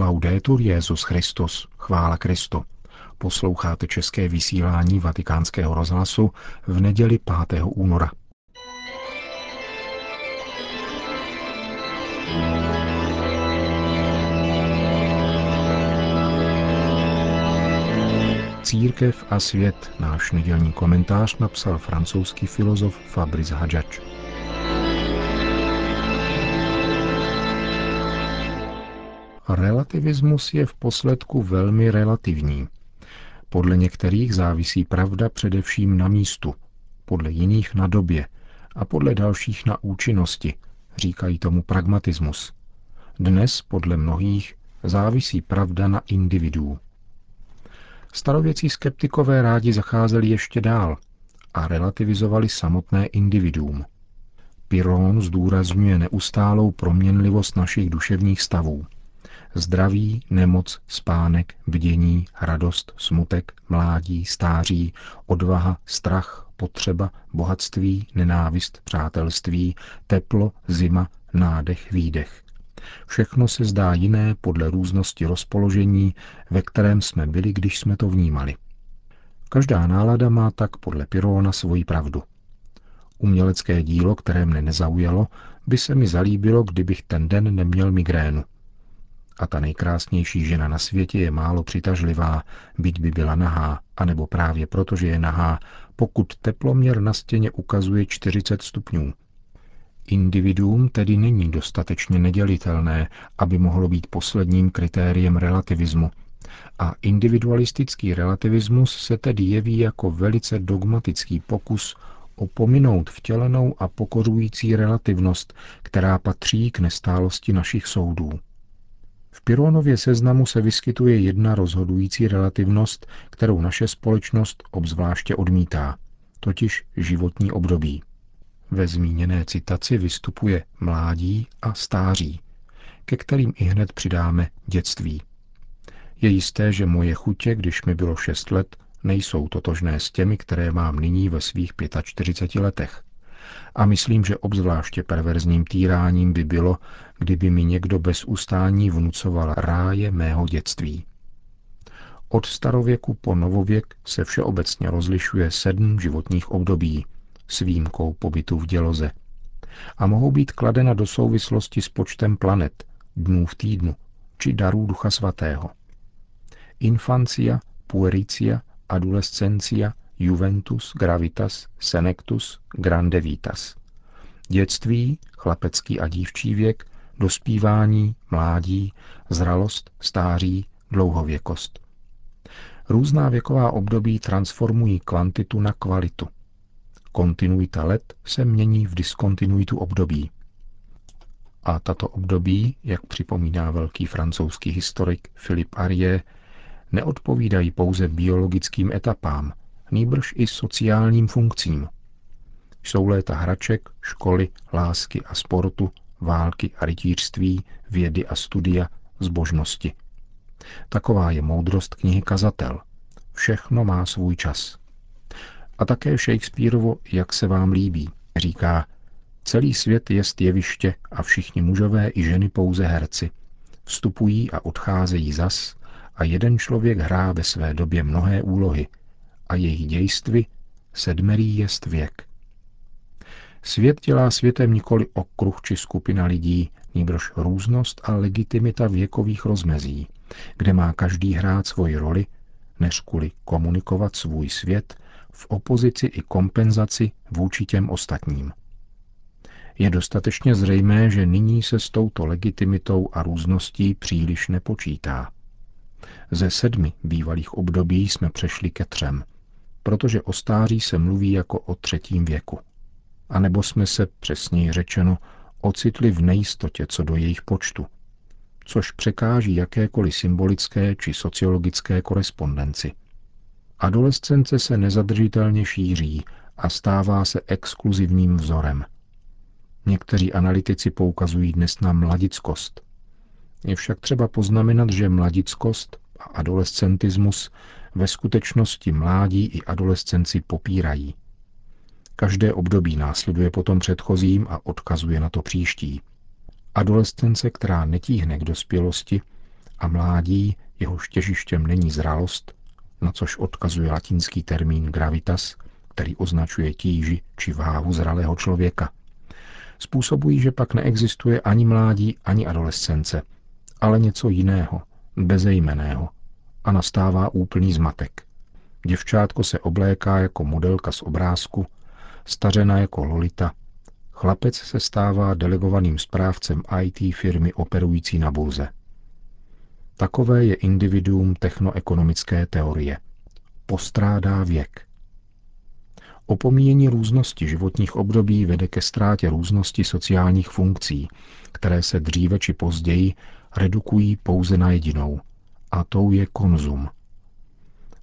Laudetur Jezus Christus, chvála Kristu. Posloucháte české vysílání Vatikánského rozhlasu v neděli 5. února. Církev a svět, náš nedělní komentář napsal francouzský filozof Fabrice Hadžač. Relativismus je v posledku velmi relativní. Podle některých závisí pravda především na místu, podle jiných na době a podle dalších na účinnosti, říkají tomu pragmatismus. Dnes podle mnohých závisí pravda na individu. Starověcí skeptikové rádi zacházeli ještě dál a relativizovali samotné individuum. Pyrrhon zdůrazňuje neustálou proměnlivost našich duševních stavů – Zdraví, nemoc, spánek, bdění, radost, smutek, mládí, stáří, odvaha, strach, potřeba, bohatství, nenávist, přátelství, teplo, zima, nádech, výdech. Všechno se zdá jiné podle různosti rozpoložení, ve kterém jsme byli, když jsme to vnímali. Každá nálada má tak podle Pyrona svoji pravdu. Umělecké dílo, které mne nezaujalo, by se mi zalíbilo, kdybych ten den neměl migrénu a ta nejkrásnější žena na světě je málo přitažlivá, byť by byla nahá, anebo právě proto, že je nahá, pokud teploměr na stěně ukazuje 40 stupňů. Individuum tedy není dostatečně nedělitelné, aby mohlo být posledním kritériem relativismu. A individualistický relativismus se tedy jeví jako velice dogmatický pokus opominout vtělenou a pokorující relativnost, která patří k nestálosti našich soudů. V Pironově seznamu se vyskytuje jedna rozhodující relativnost, kterou naše společnost obzvláště odmítá, totiž životní období. Ve zmíněné citaci vystupuje mládí a stáří, ke kterým i hned přidáme dětství. Je jisté, že moje chutě, když mi bylo šest let, nejsou totožné s těmi, které mám nyní ve svých 45 letech. A myslím, že obzvláště perverzním týráním by bylo, kdyby mi někdo bez ustání vnucoval ráje mého dětství. Od starověku po novověk se všeobecně rozlišuje sedm životních období s výjimkou pobytu v děloze a mohou být kladena do souvislosti s počtem planet, dnů v týdnu či darů Ducha Svatého. Infancia, puericia, adolescencia, juventus, gravitas, senectus, grande vitas. Dětství, chlapecký a dívčí věk, dospívání, mládí, zralost, stáří, dlouhověkost. Různá věková období transformují kvantitu na kvalitu. Kontinuita let se mění v diskontinuitu období. A tato období, jak připomíná velký francouzský historik Philip Arie, neodpovídají pouze biologickým etapám, nýbrž i sociálním funkcím. Jsou léta hraček, školy, lásky a sportu, války a rytířství, vědy a studia, zbožnosti. Taková je moudrost knihy Kazatel. Všechno má svůj čas. A také Shakespeareovo Jak se vám líbí, říká, celý svět je jeviště a všichni mužové i ženy pouze herci. Vstupují a odcházejí zas a jeden člověk hrá ve své době mnohé úlohy a jejich dějstvy sedmerý jest věk. Svět dělá světem nikoli okruh či skupina lidí, nýbrž různost a legitimita věkových rozmezí, kde má každý hrát svoji roli, než kvůli komunikovat svůj svět v opozici i kompenzaci vůči těm ostatním. Je dostatečně zřejmé, že nyní se s touto legitimitou a růzností příliš nepočítá. Ze sedmi bývalých období jsme přešli ke třem, protože o stáří se mluví jako o třetím věku anebo jsme se, přesněji řečeno, ocitli v nejistotě co do jejich počtu, což překáží jakékoliv symbolické či sociologické korespondenci. Adolescence se nezadržitelně šíří a stává se exkluzivním vzorem. Někteří analytici poukazují dnes na mladickost. Je však třeba poznamenat, že mladickost a adolescentismus ve skutečnosti mládí i adolescenci popírají. Každé období následuje potom předchozím a odkazuje na to příští. Adolescence, která netíhne k dospělosti a mládí, jehož těžištěm není zralost, na což odkazuje latinský termín gravitas, který označuje tíži či váhu zralého člověka, způsobují, že pak neexistuje ani mládí, ani adolescence, ale něco jiného, bezejmeného, a nastává úplný zmatek. Děvčátko se obléká jako modelka z obrázku, stařena jako Lolita, chlapec se stává delegovaným správcem IT firmy operující na burze. Takové je individuum technoekonomické teorie. Postrádá věk. Opomíjení různosti životních období vede ke ztrátě různosti sociálních funkcí, které se dříve či později redukují pouze na jedinou, a tou je konzum.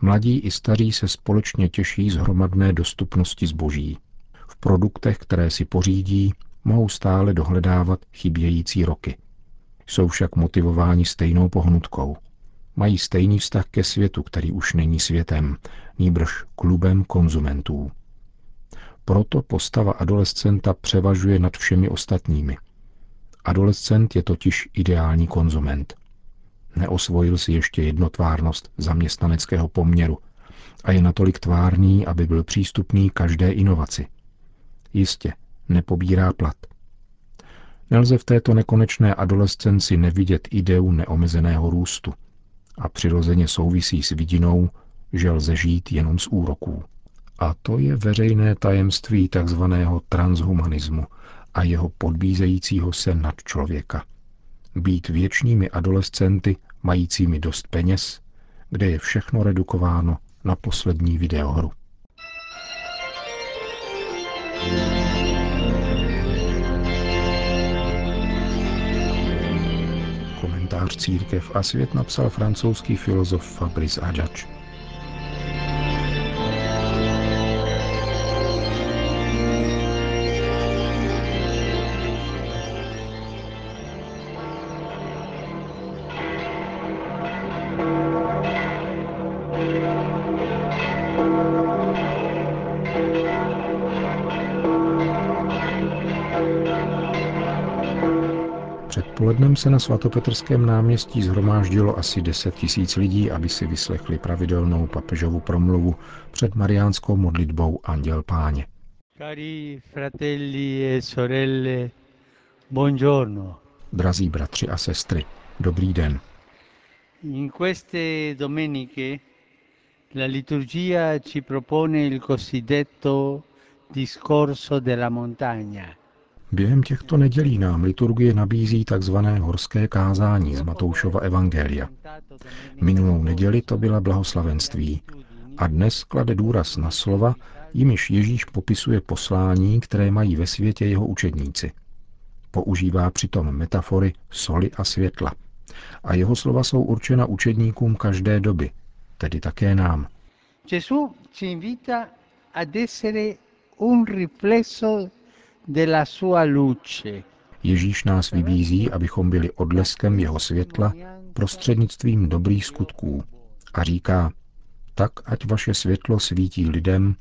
Mladí i staří se společně těší z hromadné dostupnosti zboží. V produktech, které si pořídí, mohou stále dohledávat chybějící roky. Jsou však motivováni stejnou pohnutkou. Mají stejný vztah ke světu, který už není světem, nýbrž klubem konzumentů. Proto postava adolescenta převažuje nad všemi ostatními. Adolescent je totiž ideální konzument. Neosvojil si ještě jednotvárnost zaměstnaneckého poměru a je natolik tvárný, aby byl přístupný každé inovaci. Jistě, nepobírá plat. Nelze v této nekonečné adolescenci nevidět ideu neomezeného růstu a přirozeně souvisí s vidinou, že lze žít jenom z úroků. A to je veřejné tajemství tzv. transhumanismu a jeho podbízejícího se nad člověka. Být věčnými adolescenty, majícími dost peněz, kde je všechno redukováno na poslední videohru. Komentář Církev a svět napsal francouzský filozof Fabrice Adjac. Předpolednem se na svatopetrském náměstí zhromáždilo asi 10 tisíc lidí, aby si vyslechli pravidelnou papežovu promluvu před mariánskou modlitbou Anděl Páně. Cari fratelli e sorelle, buongiorno. Drazí bratři a sestry, dobrý den. In queste domeniche la liturgia ci propone il cosiddetto discorso della montagna – Během těchto nedělí nám liturgie nabízí tzv. horské kázání z Matoušova Evangelia. Minulou neděli to byla blahoslavenství a dnes klade důraz na slova, jimiž Ježíš popisuje poslání, které mají ve světě jeho učedníci. Používá přitom metafory soli a světla. A jeho slova jsou určena učedníkům každé doby, tedy také nám. Gesù ci invita ad essere un riflesso. Ježíš nás vybízí, abychom byli odleskem jeho světla prostřednictvím dobrých skutků a říká, tak ať vaše světlo svítí lidem,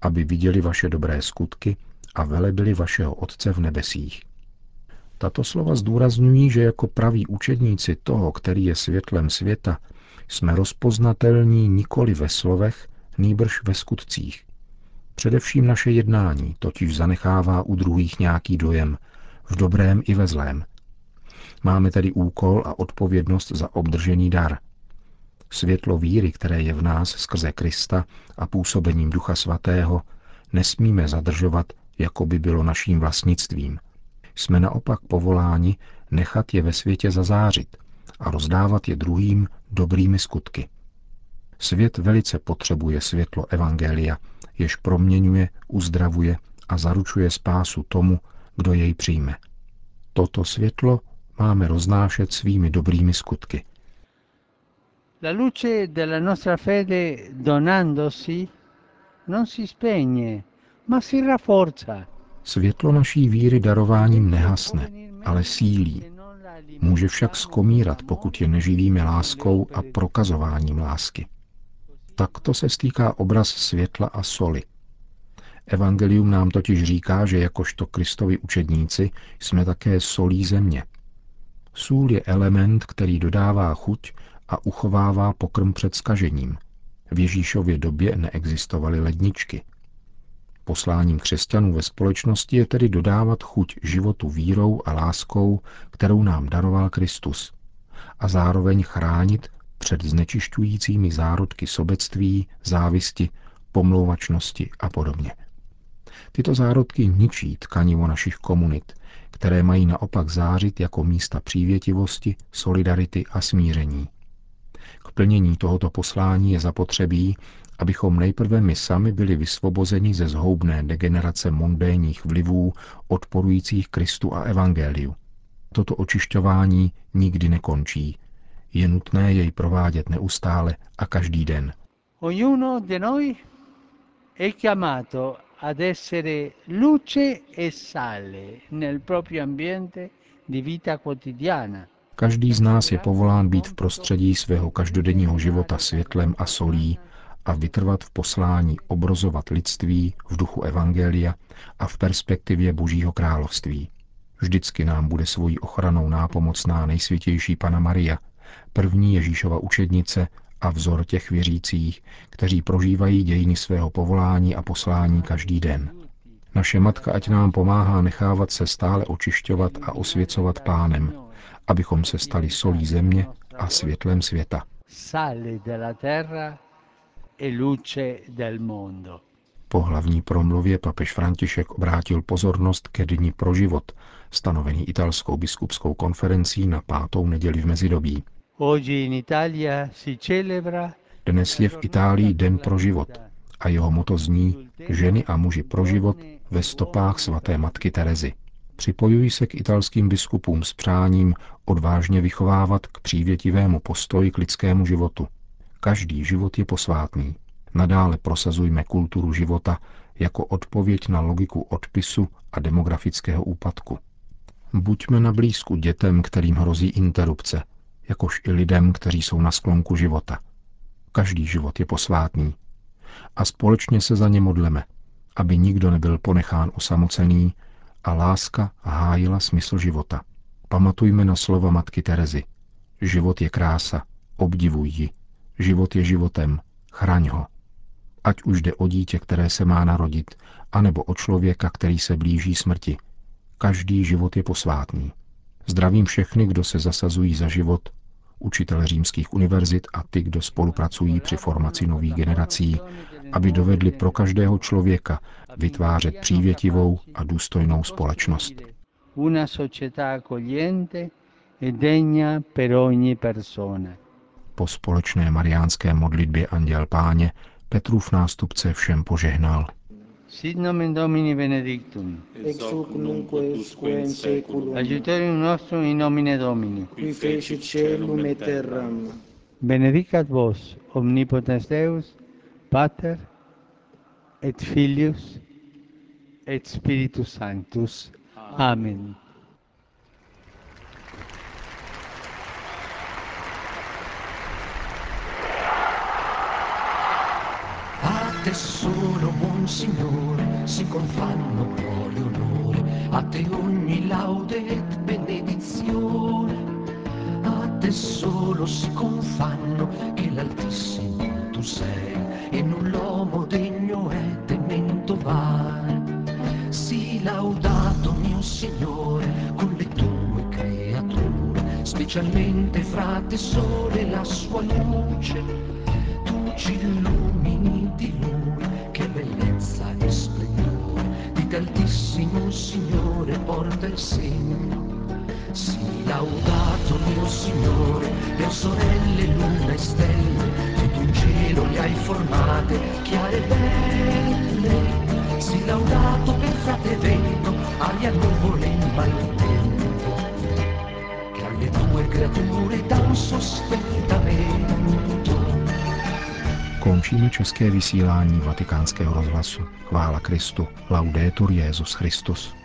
aby viděli vaše dobré skutky a velebili vašeho Otce v nebesích. Tato slova zdůrazňují, že jako praví učedníci toho, který je světlem světa, jsme rozpoznatelní nikoli ve slovech, nýbrž ve skutcích. Především naše jednání totiž zanechává u druhých nějaký dojem, v dobrém i ve zlém. Máme tedy úkol a odpovědnost za obdržený dar. Světlo víry, které je v nás skrze Krista a působením Ducha Svatého, nesmíme zadržovat, jako by bylo naším vlastnictvím. Jsme naopak povoláni nechat je ve světě zazářit a rozdávat je druhým dobrými skutky. Svět velice potřebuje světlo Evangelia, jež proměňuje, uzdravuje a zaručuje spásu tomu, kdo jej přijme. Toto světlo máme roznášet svými dobrými skutky. La luce della nostra fede donandosi non si spegne, ma si rafforza. Světlo naší víry darováním nehasne, ale sílí. Může však skomírat, pokud je neživíme láskou a prokazováním lásky. Takto se stýká obraz světla a soli. Evangelium nám totiž říká, že jakožto Kristovi učedníci jsme také solí země. Sůl je element, který dodává chuť a uchovává pokrm před skažením. V Ježíšově době neexistovaly ledničky. Posláním křesťanů ve společnosti je tedy dodávat chuť životu vírou a láskou, kterou nám daroval Kristus, a zároveň chránit před znečišťujícími zárodky sobectví, závisti, pomlouvačnosti a podobně. Tyto zárodky ničí tkanivo našich komunit, které mají naopak zářit jako místa přívětivosti, solidarity a smíření. K plnění tohoto poslání je zapotřebí, abychom nejprve my sami byli vysvobozeni ze zhoubné degenerace mondénních vlivů odporujících Kristu a Evangeliu. Toto očišťování nikdy nekončí. Je nutné jej provádět neustále a každý den. Ognuno di noi è chiamato ad essere luce e sale nel proprio ambiente di vita quotidiana. Každý z nás je povolán být v prostředí svého každodenního života světlem a solí a vytrvat v poslání obrozovat lidství v duchu Evangelia a v perspektivě Božího království. Vždycky nám bude svojí ochranou nápomocná nejsvětější Pana Maria, první Ježíšova učednice a vzor těch věřících, kteří prožívají dějiny svého povolání a poslání každý den. Naše matka ať nám pomáhá nechávat se stále očišťovat a osvěcovat pánem, abychom se stali solí země a světlem světa. Po hlavní promluvě papež František obrátil pozornost ke dni pro život, stanovený italskou biskupskou konferencí na pátou neděli v mezidobí. Dnes je v Itálii Den pro život a jeho moto zní Ženy a muži pro život ve stopách svaté matky Terezy. Připojují se k italským biskupům s přáním odvážně vychovávat k přívětivému postoji k lidskému životu. Každý život je posvátný. Nadále prosazujme kulturu života jako odpověď na logiku odpisu a demografického úpadku. Buďme na blízku dětem, kterým hrozí interrupce, jakož i lidem, kteří jsou na sklonku života. Každý život je posvátný. A společně se za ně modleme, aby nikdo nebyl ponechán osamocený a láska hájila smysl života. Pamatujme na slova matky Terezy. Život je krása, obdivuj ji. Život je životem, chraň ho. Ať už jde o dítě, které se má narodit, anebo o člověka, který se blíží smrti. Každý život je posvátný. Zdravím všechny, kdo se zasazují za život, učitele římských univerzit a ty, kdo spolupracují při formaci nových generací, aby dovedli pro každého člověka vytvářet přívětivou a důstojnou společnost. Una società accogliente e degna per ogni persona. Po společné mariánské modlitbě Anděl Páně Petrův nástupce všem požehnal. Sit nomen Domini benedictum. Ex hoc nunc usque in seculum. Aiuterium nostrum in nomine Domini. Qui fecit celum et terram. Benedicat vos, omnipotens Deus, Pater, et Filius, et Spiritus Sanctus. Amen. Te solo, buon Signore, si confanno prole onore, a te ogni laude et benedizione, a te solo si confanno che l'Altissimo tu sei, e non l'uomo degno è temento vai. Sii laudato mio Signore con le tue creature, specialmente fra te sole la sua luce, tu ci illumini laudato mio Signore, per sorelle, luna e stelle, tutto in cielo le hai formate, chiare e belle. Sii laudato per frate vento, aria, nuvole in maltempo, che alle tue creature dà un sostentamento. Končíme české vysílání vatikánského rozhlasu. Chvála Kristu. Laudetur Jezus Christus.